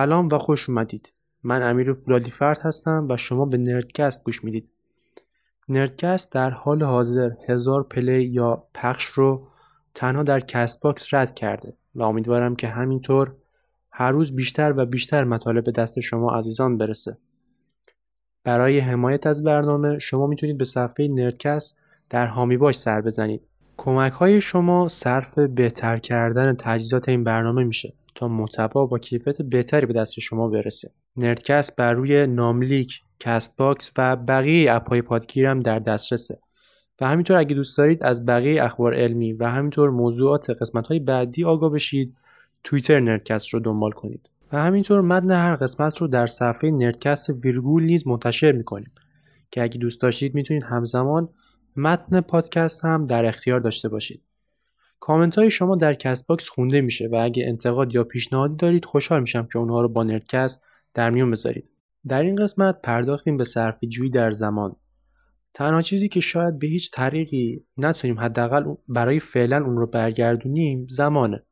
سلام و خوش اومدید. من امیر فولادی فرد هستم و شما به نردکست گوش می‌دید. نردکست در حال حاضر هزار play یا پخش رو تنها در Castbox رد کرده و امیدوارم که همینطور هر روز بیشتر و بیشتر مطالب به دست شما عزیزان برسه. برای حمایت از برنامه شما می‌تونید به صفحه نردکست در حامی باش سر بزنید. کمک های شما صرف بهتر کردن تجهیزات این برنامه میشه. تا محتوا با کیفیت بهتری به دست شما برسه. نردکست بر روی ناملیک Castbox و بقیه app های پادگیر هم در دسترسه. و همینطور اگه دوست دارید از بقیه اخبار علمی و همینطور موضوعات قسمت های بعدی آگاه بشید توییتر نردکست رو دنبال کنید. و همینطور متن هر قسمت رو در صفحه نردکست ویرگول نیز منتشر می‌کنیم. که اگه دوست داشتید می‌تونید همزمان متن پادکست هم در اختیار داشته باشید. کامنت های شما در Castbox خونده میشه و اگه انتقاد یا پیشنهادی دارید خوشحال میشم که اونها رو با نردکست در میون بذارید. در این قسمت پرداختیم به صرفه جویی در زمان. تنها چیزی که شاید به هیچ طریقی نتونیم حداقل برای فعلا اون رو برگردونیم زمانه.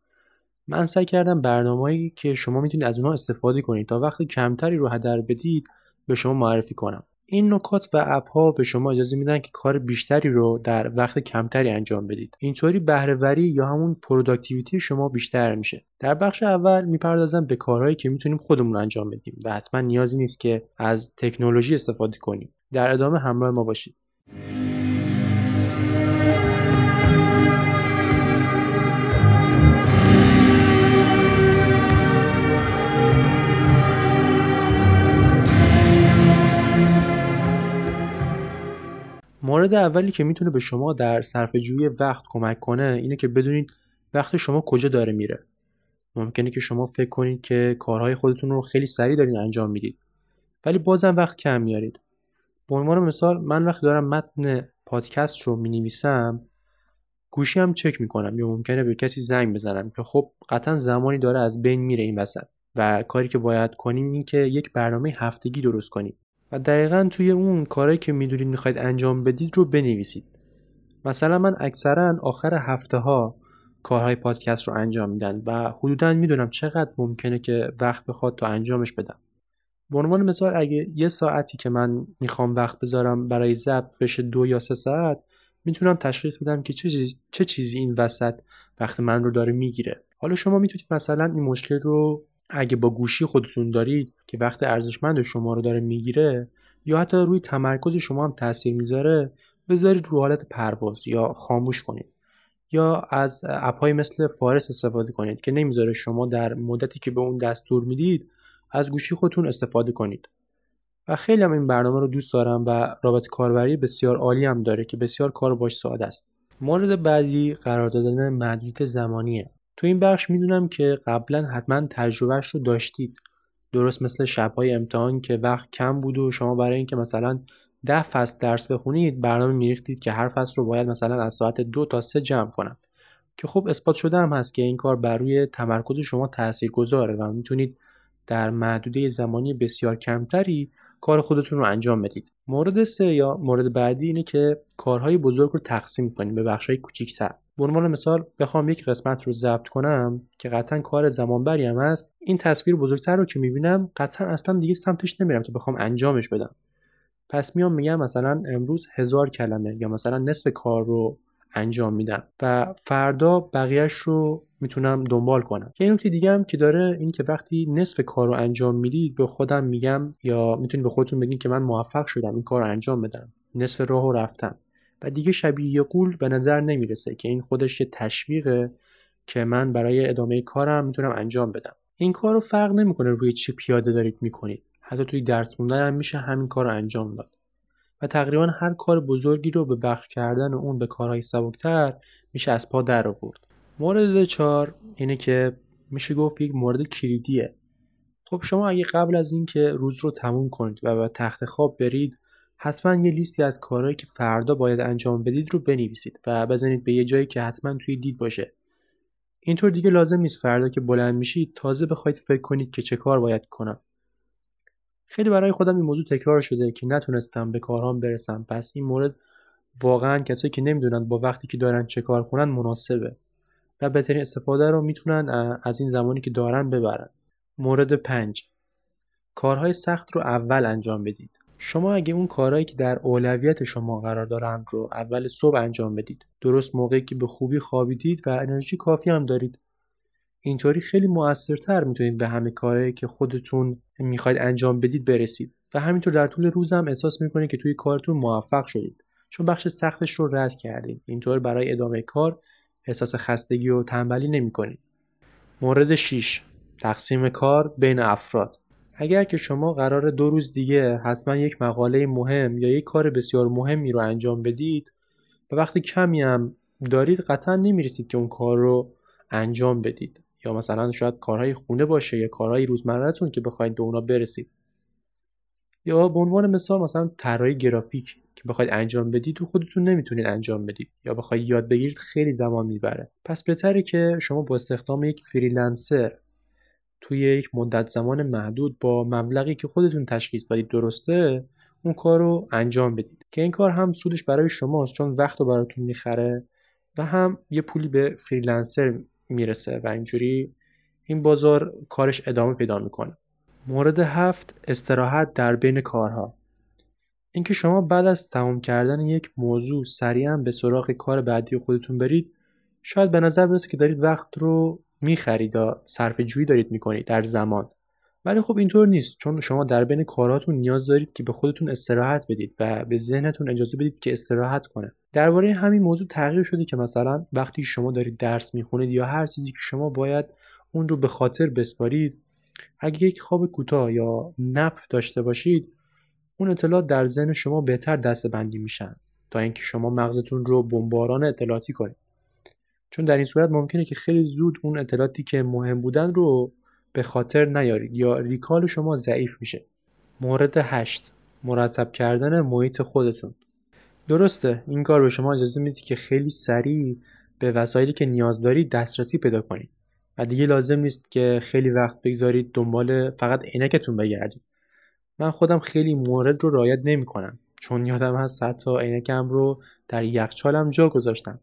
من سعی کردم برنامه‌هایی که شما می‌تونید از اونها استفاده کنید تا وقت کمتری رو هدر بدید به شما معرفی کنم. این نکات و app ها به شما اجازه میدن که کار بیشتری رو در وقت کمتری انجام بدید. اینطوری بهره‌وری یا همون productivity شما بیشتر میشه. در بخش اول می‌پردازم به کارهایی که می‌تونیم خودمون انجام بدیم و حتما نیازی نیست که از تکنولوژی استفاده کنیم. در ادامه همراه ما باشید. مورد اولی که می‌تونه به شما در صرف جوی وقت کمک کنه اینه که بدونید وقت شما کجا داره میره. ممکنه که شما فکر کنید که کارهای خودتون رو خیلی سریع دارین انجام می‌دید. ولی بازم وقت کم میارید. به عنوان مثال من وقتی دارم متن پادکست رو می‌نویسم گوشی هم چک می‌کنم یا ممکنه به کسی زنگ بزنم که خب قطعا زمانی داره از بین میره این وسط و کاری که باید کنیم این که یک برنامه هفتگی درست کنیم. و دقیقا توی اون کارهایی که می‌دونید می‌خواید انجام بدید رو بنویسید. مثلا من اکثرا آخر هفته ها کارهای پادکست رو انجام میدن و حدودا می‌دونم چقدر ممکنه که وقت بخواد تا انجامش بدم. به عنوان مثال اگه یه ساعتی که من می‌خوام وقت بذارم برای ضبط بشه دو یا سه ساعت می‌تونم تشخیص بدم که چه چه چیزی این وسط وقت من رو داره می‌گیره. حالا شما می‌تونید مثلا این مشکل رو اگه با گوشی خودتون دارید که وقت ارزشمند شما رو داره می‌گیره یا حتی روی تمرکز شما هم تاثیر می‌ذاره بذارید رو حالت پرواز یا خاموش کنید یا از اپهایی مثل فارس استفاده کنید که نمی‌ذاره شما در مدتی که به اون دستور می‌دید از گوشی خودتون استفاده کنید. و خیلی هم این برنامه رو دوست دارم و رابط کاربری بسیار عالی هم داره که بسیار کار باش ساده است. مورد بعدی قرار دادن محدودیت زمانیه. تو این بخش می‌دونم که قبلا حتما تجربهش رو داشتید. درست مثل شبهای امتحان که وقت کم بود و شما برای اینکه مثلا ده فصل درس بخونید برنامه میریختید که هر فصل رو باید مثلا از ساعت دو تا سه جمع کنم. که خب اثبات شده هم هست که این کار بر روی تمرکز شما تاثیر گذاره و می‌تونید در محدوده زمانی بسیار کمتری کار خودتون رو انجام بدید. مورد سه یا مورد بعدی اینه که کارهای بزرگ رو تقسیم کنید به بخشهای کوچیکتر. به عنوان مثال بخوام یک قسمت رو ضبط کنم که قطعا کار زمانبری هم هست این تصویر بزرگتر رو که می‌بینم قطعا اصلا دیگه سمتش نمیرم که بخوام انجامش بدم. پس میام میگم مثلا امروز هزار کلمه یا مثلا نصف کار رو انجام میدم و فردا بقیهش رو می‌تونم دنبال کنم. یه نکته دیگه هم که داره این که وقتی نصف کار رو انجام می‌دید به خودم میگم یا می‌تونید به خودتون بگین که من موفق شدم این کار رو انجام بدم. نصف راه رو رفتم. و دیگه شبیه قول به نظر نمی‌رسه که این خودش یه تشویقه که من برای ادامه کارم می‌تونم انجام بدم. این کار رو فرق نمی‌کنه روی چه پیاده دارید می‌کنید. حتی توی درس خوندن هم میشه همین کار رو انجام داد. و تقریبا هر کار بزرگی رو به بخش کردن اون به کارهای سبکتر میشه از پا در آورد. مورد چهار اینه که میشه گفت یک مورد کلیدیه. خب شما اگه قبل از اینکه روز رو تموم کنید و به تخت خواب برید حتما یه لیستی از کارهایی که فردا باید انجام بدید رو بنویسید و بزنید به یه جایی که حتما توی دید باشه. اینطور دیگه لازم نیست فردا که بلند میشید تازه بخواید فکر کنید که چه کار باید کنم. خیلی برای خودم این موضوع تکرار شده که نتونستم به کارهام برسم. پس این مورد واقعا کسایی که نمی‌دونن با وقتی که دارن چه کار کنن مناسبه و بهترین استفاده رو می‌تونن از این زمانی که دارن ببرن. مورد پنج. کارهای سخت رو اول انجام بدید. شما اگه اون کارهایی که در اولویت شما قرار دارند رو اول صبح انجام بدید درست موقعی که به خوبی خوابیدید و انرژی کافی هم دارید. اینطوری خیلی موثرتر می‌تونید به همه کارهایی که خودتون می‌خواید انجام بدید برسید و همینطور در طول روز هم احساس می‌کنید که توی کارتون موفق شدید. چون بخش سختش رو رد کردید. اینطور برای ادامه کار احساس خستگی و تنبلی نمی‌کنید. مورد 6 تقسیم کار بین افراد. اگر که شما قرار دو روز دیگه حتما یک مقاله مهم یا یک کار بسیار مهمی رو انجام بدید و وقتی کمی هم دارید قطعا نمی‌رسید که اون کار رو انجام بدید. یا مثلا شاید کارهای خونه باشه یا کارهای روزمرهتون که بخواید به اونا برسید. یا به عنوان مثال مثلا طراحی گرافیک که بخواید انجام بدید تو خودتون نمی‌تونید انجام بدید. یا بخواید یاد بگیرید خیلی زمان می‌بره. پس بهتره که شما با استخدام یک فریلنسر توی یک مدت زمان محدود با مبلغی که خودتون تشخیص دادید درسته اون کار رو انجام بدید. که این کار هم سودش برای شماست چون وقت رو براتون می‌خره و هم یه پولی به فریلنسر می‌رسه و اینجوری این بازار کارش ادامه پیدا می‌کنه. مورد هفت استراحت در بین کارها. اینکه شما بعد از تمام کردن یک موضوع سریعا به سراغ کار بعدی خودتون برید شاید به نظر برسه که دارید وقت رو می‌خرید یا صرف جویی دارید می‌کنید در زمان. ولی خب اینطور نیست چون شما در بین کاراتون نیاز دارید که به خودتون استراحت بدید و به ذهنتون اجازه بدید که استراحت کنه. درباره همین موضوع تغییر شده که مثلا وقتی شما دارید درس می‌خونید یا هر چیزی که شما باید اون رو به خاطر بسپارید اگه یک خواب کوتاه یا نپ داشته باشید اون اطلاعات در ذهن شما بهتر دسته بندی میشن تا اینکه شما مغزتون رو بمباران اطلاعاتی کنید. چون در این صورت ممکنه که خیلی زود اون اطلاعاتی که مهم بودن رو به خاطر نیارید یا ریکال شما ضعیف میشه. مورد هشت. مرتب کردن محیط خودتون. درسته این کار به شما اجازه میده که خیلی سریع به وسایلی که نیاز دارید دسترسی پیدا کنید. و دیگه لازم نیست که خیلی وقت بگذارید دنبال فقط عینکتون بگردید. من خودم خیلی مورد رو رعایت نمی‌کنم چون یادم هست حتی عینکم رو در یخچالم جا گذاشتم.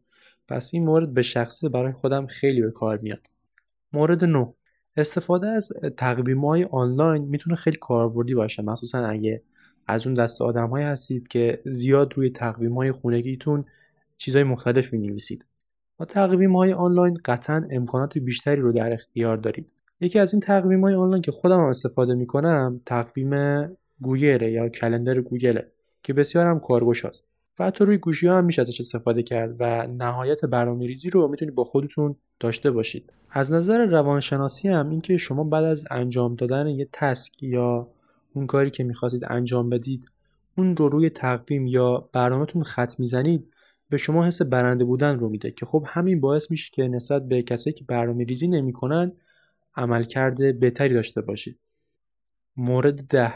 پس این مورد به شخصه برای خودم خیلی به کار میاد. مورد نه. استفاده از تقویم های آنلاین می‌تونه خیلی کاربردی باشه. مخصوصا اگه از اون دست آدم هایی هستید که زیاد روی تقویم های خونگیتون چیزهای مختلف می‌نویسید با تقویم های آنلاین قطعا امکانات بیشتری رو در اختیار دارید. یکی از این تقویم های آنلاین که خودم هم استفاده می‌کنم تقویم گوگل یا calendar گوگله که بسیار هم کارگشا هست و حتی روی گوشی ها هم میشه ازش استفاده کرد و نهایت برنامه ریزی رو می‌تونید با خودتون داشته باشید. از نظر روانشناسی هم اینکه شما بعد از انجام دادن یه task یا اون کاری که می‌خواستید انجام بدید اون رو روی تقویم یا برنامهتون خط می‌زنید به شما حس برنده بودن رو میده که خب همین باعث میشه که نسبت به کسایی که برنامه ریزی نمی‌کنن عملکرد بهتری داشته باشید. مورد ده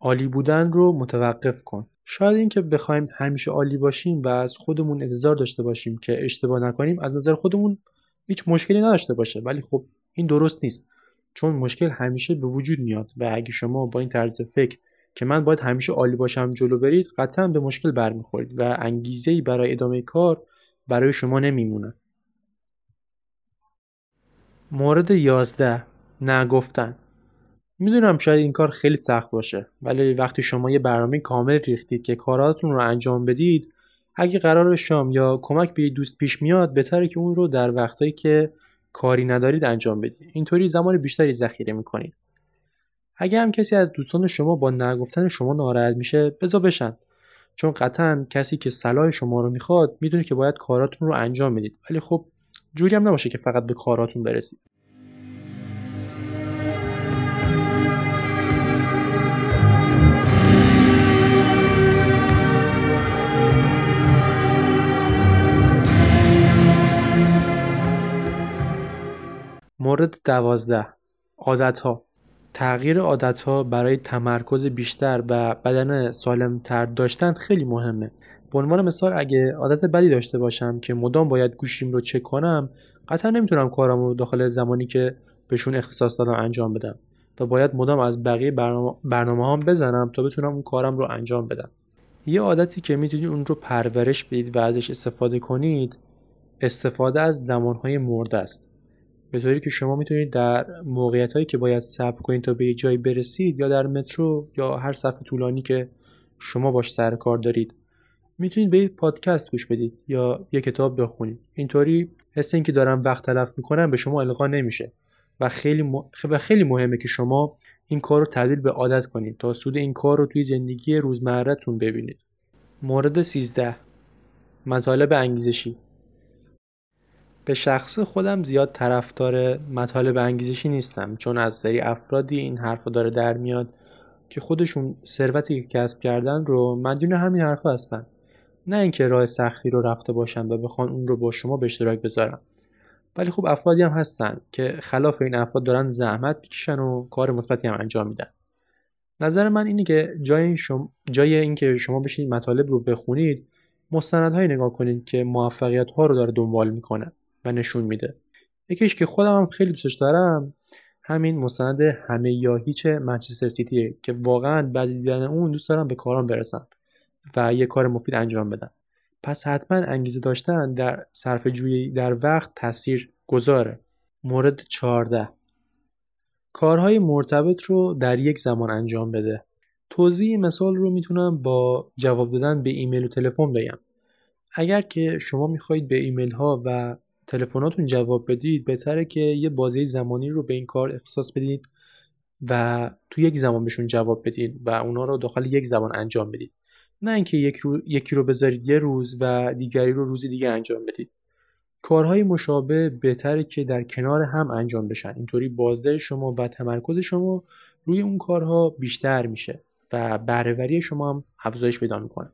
عالی بودن رو متوقف کن. شاید اینکه بخوایم همیشه عالی باشیم و از خودمون انتظار داشته باشیم که اشتباه نکنیم از نظر خودمون هیچ مشکلی نداشته باشه. ولی خب این درست نیست. چون مشکل همیشه به وجود میاد و اگه شما با این طرز فکر که من باید همیشه عالی باشم جلو برید قطعا به مشکل برمیخورید و انگیزه برای ادامه کار برای شما نمیمونه. مورد 11 نگفتن. می‌دونم شاید این کار خیلی سخت باشه ولی وقتی شما یه برنامه کامل ریختید که کاراتون رو انجام بدید اگه قرار شام یا کمک به دوست پیش میاد بهتره که اون رو در وقتایی که کاری ندارید انجام بدید. اینطوری زمان بیشتری ذخیره می‌کنید. اگه هم کسی از دوستان شما با نگفتن شما ناراحت میشه بزا بشن. چون قطعا کسی که صلاح شما رو می‌خواد می‌دونه که باید کاراتون رو انجام بدید. ولی خب جوری هم نباشه که فقط به کاراتون برسید. مورد دوازده. عادت ها تغییر عادت ها برای تمرکز بیشتر و بدن سالم تر داشتن خیلی مهمه. به عنوان مثال اگه عادت بدی داشته باشم که مدام باید گوشیم رو چک کنم قطعا نمی‌تونم کارم رو داخل زمانی که بهشون اختصاص دادم انجام بدم. و باید مدام از بقیه برنامه, برنامه هم بزنم تا بتونم اون کارم رو انجام بدم. یه عادتی که می‌تونید اون رو پرورش بدید و ازش استفاده کنید استفاده از زمانهای مرده است. به طوری که شما می‌تونید در موقعیت هایی که باید صبر کنید تا به یه جایی برسید یا در مترو یا هر صفحه طولانی که شما باش سر کار دارید می‌تونید به پادکست گوش بدید یا یه کتاب بخونید. اینطوری حس اینکه دارم وقت تلف می‌کنم به شما القا نمیشه و خیلی و خیلی مهمه که شما این کار رو تبدیل به عادت کنید تا سود این کار رو توی زندگی روزمرهتون ببینید. مورد 13 مطالب انگیزشی. به شخص خودم زیاد طرفدار مطالب انگیزشی نیستم چون از سری افرادی این حرف داره در میاد که خودشون ثروتی که کسب کردن رو مدیون همین حرفا هستن. نه اینکه راه سختی رو رفته باشن و بخوان اون رو با شما به اشتراک بذارن. ولی خب افرادی هم هستن که خلاف این افراد دارن زحمت بکشن و کار مثبتی هم انجام میدن. نظر من اینه که جای این شما جای اینکه شما بشینید مطالب رو بخونید مستندهایی نگاه کنید که موفقیت ها رو داره دنبال می‌کنه. و نشون میده. یکیش که خودم هم خیلی دوستش دارم همین مستند همه یا هیچ منچستر سیتیه که واقعا بعد دیدن اون دوست دارم به کارم برسم و یه کار مفید انجام بدم. پس حتما انگیزه داشتن در صرف جویی در وقت تاثیر گذاره. مورد 14 کارهای مرتبط رو در یک زمان انجام بده. توضیح مثال رو می‌تونم با جواب دادن به ایمیل و تلفن بگم. اگر که شما می‌خواهید به ایمیل ها و تلفناتون جواب بدید بهتره که یه بازه زمانی رو به این کار اختصاص بدید و تو یک زمان بهشون جواب بدید و اونا رو داخل یک زمان انجام بدید. نه اینکه یک رو... یکی رو بذارید یه روز و دیگری رو روزی دیگه انجام بدید. کارهای مشابه بهتره که در کنار هم انجام بشن. اینطوری بازده شما و تمرکز شما روی اون کارها بیشتر میشه و بهرهوری شما هم افزایش پیدا می‌کنه.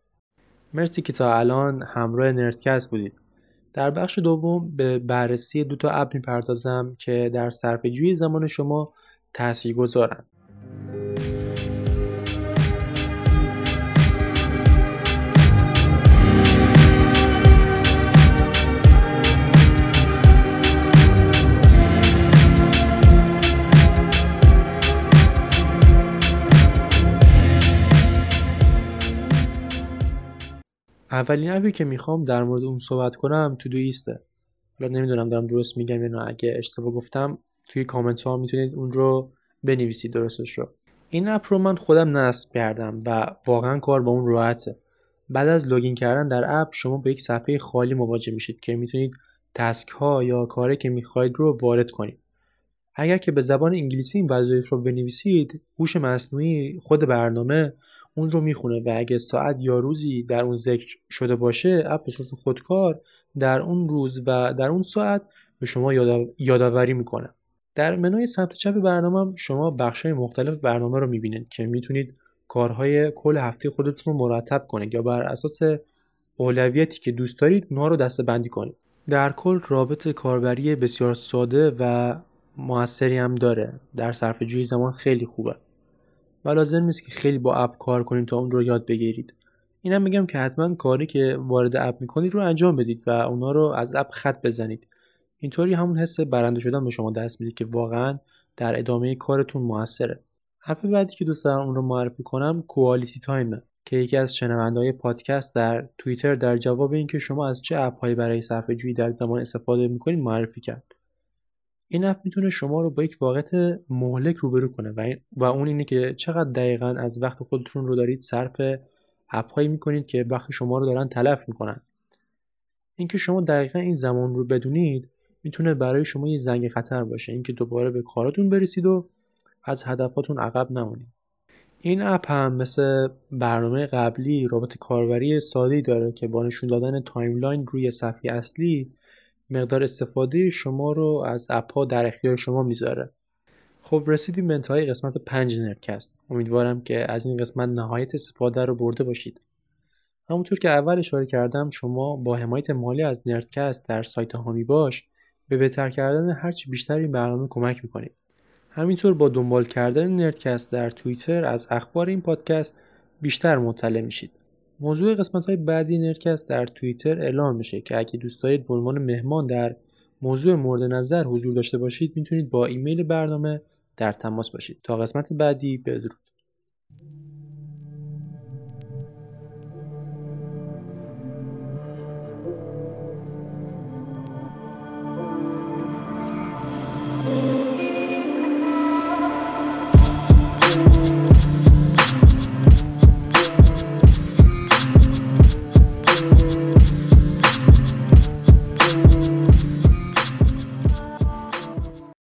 مرسی که تا الان همراه نردکست بودید. در بخش دوم به بررسی دو تا اپ می‌پردازم که در صرفه‌جویی زمان شما تاثیر اولین app ی که می‌خوام در مورد اون صحبت کنم Todoist ه حالا نمی‌دونم دارم درست میگم یا نه. اگه اشتباه گفتم توی کامنت ها می‌تونید اون رو بنویسید درستش رو. این app رو من خودم نصب کردم و واقعا کار با اون راحته. بعد از login کردن در app شما به یک صفحه خالی مواجه میشید که می‌تونید task ها یا کاری که می‌خواید رو وارد کنید. اگر که به زبان انگلیسی این وظایف رو بنویسید هوش مصنوعی خود برنامه اون رو می‌خونه و اگه ساعت یا روزی در اون ذکر شده باشه اپ به صورت خودکار در اون روز و در اون ساعت به شما یادآوری می‌کنه. در منوی سمت چپ برنامه شما بخش مختلف برنامه رو می‌بینید که می‌تونید کارهای کل هفته خودتون رو مرتب کنید یا بر اساس اولویتی که دوست دارید اونها رو دسته بندی کنید. در کل رابط کاربری بسیار ساده و موثری هم داره. در صرف جوی زمان خیلی خوبه. و لازم نیست که خیلی با اپ کار کنید تا اون رو یاد بگیرید. اینم میگم که حتما کاری که وارد اپ می‌کنید رو انجام بدید و اونا رو از اپ خط بزنید. اینطوری همون حس برنده شدن به شما دست میده که واقعا در ادامه کارتون موثره. اپ بعدی که دوست دارم اون رو معرفی کنم کوالیتی تایمه که یکی از شنوندهای پادکست در توییتر در جواب اینکه شما از چه اپهایی برای صفحه جویی در زمان استفاده می‌کنید معرفی کرد. این app می‌تونه شما رو با یک واقعیت مهلک روبرو کنه و, و اون اینه که چقدر دقیقا از وقت خودتون رو دارید صرف app هایی می‌کنید که وقت شما رو دارن تلف می‌کنن. اینکه شما دقیقا این زمان رو بدونید می‌تونه برای شما یه زنگ خطر باشه اینکه دوباره به کاراتون برسید و از هدفاتون عقب نمونید. این app هم مثل برنامه قبلی رابط کاربری ساده‌ای داره که با نشون دادن timeline روی صفحه اصلی مقدار استفاده شما رو از اپ ها در اختیار شما می‌ذاره. خب رسیدیم به انتهای قسمت 5 نردکست امیدوارم که از این قسمت نهایت استفاده رو برده باشید. همونطور که اول اشاره کردم شما با حمایت مالی از نردکست در سایت هامی باش به بهتر کردن هرچی بیشتر این برنامه کمک می‌کنید. همینطور با دنبال کردن نردکست در توییتر از اخبار این پادکست بیشتر مطلع میشید. موضوع قسمت های بعدی نرکست در توییتر اعلام میشه که اگه دوست دارید به عنوان مهمان در موضوع مورد نظر حضور داشته باشید می‌تونید با ایمیل برنامه در تماس باشید. تا قسمت بعدی بدرود.